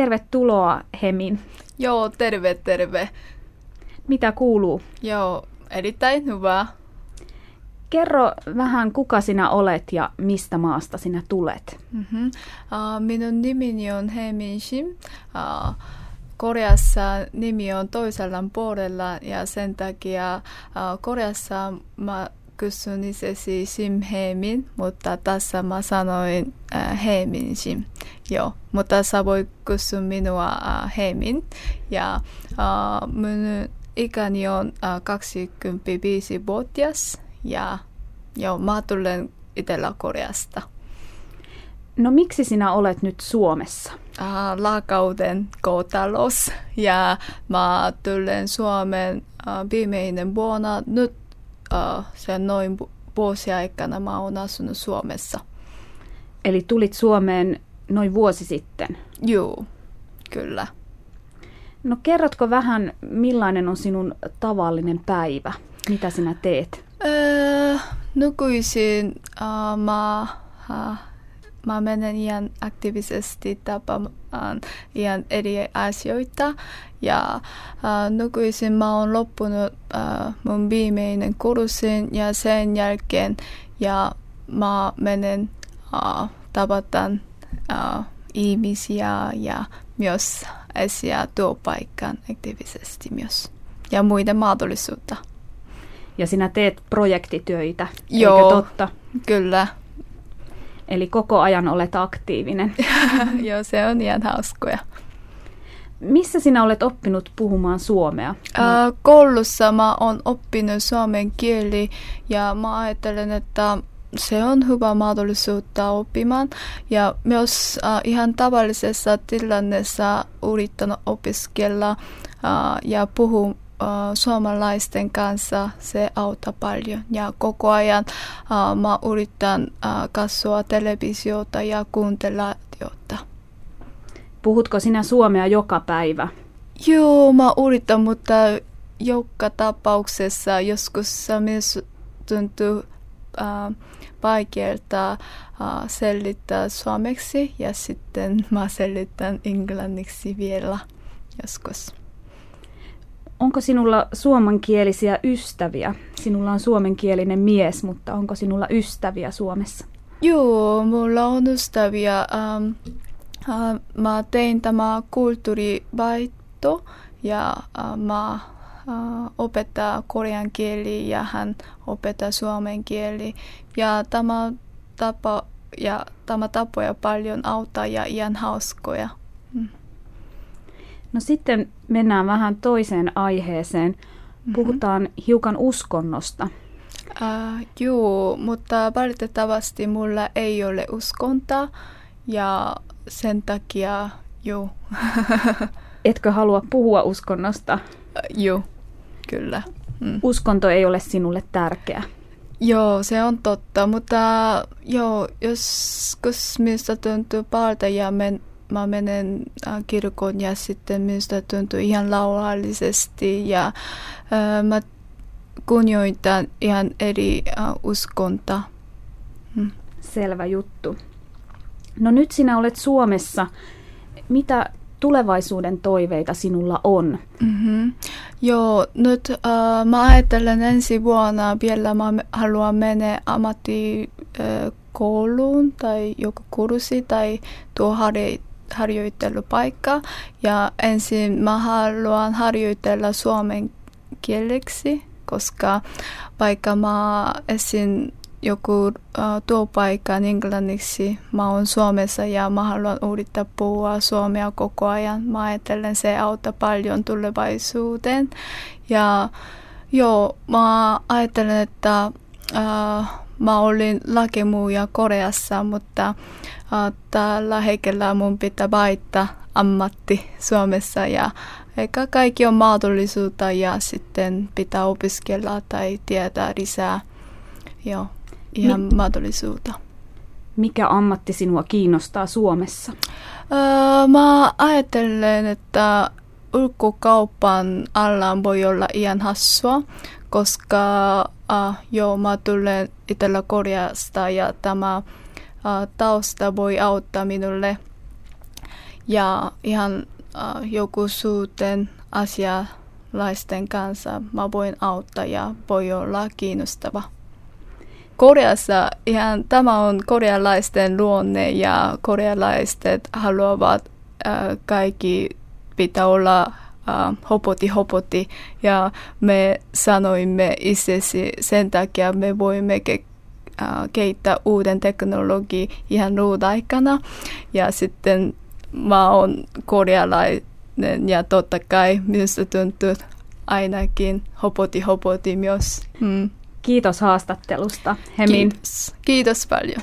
Tervetuloa Hemin. Joo, terve, terve. Mitä kuuluu? Joo, erittäin hyvä. Kerro vähän, kuka sinä olet ja mistä maasta sinä tulet. Mm-hmm. Uh, minun nimeni on He Min Shim. Uh, Koreassa nimi on toisella puolella ja sen takia uh, Koreassa mä kysyn itseäsi Sim Hemin, mutta tässä mä sanoin uh, Hemin Shim. Joo, mutta sä voi kysyä minua uh, Hemin. Ja uh, minun ikäni on uh, 25-vuotias ja joo, mä tulen Etelä-Koreasta. No miksi sinä olet nyt Suomessa? Uh, lakauden kotalos ja mä tulen Suomeen uh, viimeinen vuonna. Nyt uh, se noin vuosi aikana mä oon asunut Suomessa. Eli tulit Suomeen noin vuosi sitten? Joo, kyllä. No kerrotko vähän, millainen on sinun tavallinen päivä? Mitä sinä teet? Öö, nykyisin uh, mä, uh, mä menen ihan aktiivisesti tapaamaan ihan eri asioita. Ja uh, nykyisin mä oon loppunut uh, mun viimeinen kurssin ja sen jälkeen ja mä menen uh, tapataan uh, ihmisiä ja myös etsiä työpaikan aktiivisesti myös ja muiden mahdollisuutta. Ja sinä teet projektitöitä, Joo, eikö totta? kyllä. Eli koko ajan olet aktiivinen. Joo, se on ihan hauskoja. Missä sinä olet oppinut puhumaan suomea? Äh, koulussa mä oon oppinut suomen kieli ja mä ajattelen, että se on hyvä mahdollisuutta oppimaan. Ja myös äh, ihan tavallisessa tilanteessa yrittänyt opiskella äh, ja puhua suomalaisten kanssa, se auttaa paljon. Ja koko ajan äh, mä yritän äh, katsoa televisiota ja kuuntella radiota. Puhutko sinä suomea joka päivä? Joo, mä yritän, mutta joka tapauksessa joskus se myös tuntuu äh, vaikealta äh, selittää suomeksi ja sitten mä selitän englanniksi vielä joskus. Onko sinulla suomenkielisiä ystäviä? Sinulla on suomenkielinen mies, mutta onko sinulla ystäviä Suomessa? Joo, mulla on ystäviä. Ähm, äh, mä tein tämä kulttuurivaihto ja äh, mä äh, opettaa korean kieli ja hän opettaa suomen kieli. Ja tämä tapa ja tämä tapoja paljon auttaa ja ihan hauskoja. No sitten mennään vähän toiseen aiheeseen. Puhutaan mm-hmm. hiukan uskonnosta. Uh, joo, mutta valitettavasti mulla ei ole uskonta ja sen takia joo. Etkö halua puhua uskonnosta? Uh, joo, kyllä. Mm. Uskonto ei ole sinulle tärkeä. Joo, se on totta, mutta joo, joskus minusta tuntuu paljon ja men, mä menen kirkon ja sitten minusta tuntuu ihan laulallisesti ja äh, mä kunnioitan ihan eri äh, uskonta. Hmm. Selvä juttu. No nyt sinä olet Suomessa. Mitä tulevaisuuden toiveita sinulla on? Mm-hmm. Joo, nyt äh, mä ajattelen ensi vuonna vielä mä haluan mennä ammattikouluun tai joku kurssi tai tuo harjoittelu harjoittelupaikka ja ensin mä haluan harjoitella suomen kieleksi, koska vaikka mä esin joku uh, työpaikan englanniksi, mä oon Suomessa ja mä haluan yrittää puhua suomea koko ajan. Mä ajattelen, se auttaa paljon tulevaisuuteen. Ja joo, mä ajattelen, että uh, mä olin lakemuja Koreassa, mutta tällä hetkellä mun pitää vaihtaa ammatti Suomessa ja eikä kaikki on mahdollisuutta ja sitten pitää opiskella tai tietää lisää. Joo, ihan Mi- mahdollisuutta. Mikä ammatti sinua kiinnostaa Suomessa? Öö, mä ajattelen, että ulkokaupan alla voi olla ihan hassua, koska uh, joo, mä tulen Etelä-Koreasta ja tämä uh, tausta voi auttaa minulle. Ja ihan äh, joku suuten asialaisten kanssa mä voin auttaa ja voi olla kiinnostava. Koreassa ihan tämä on korealaisten luonne ja korealaiset haluavat äh, kaikki pitää olla äh, hopoti hopoti ja me sanoimme itsesi sen takia me voimme ke- äh, kehittää uuden teknologi ihan aikana ja sitten mä oon korealainen ja totta kai minusta tuntuu ainakin hopoti hopoti myös. Mm. Kiitos haastattelusta, Hemin. Kiitos, Kiitos paljon.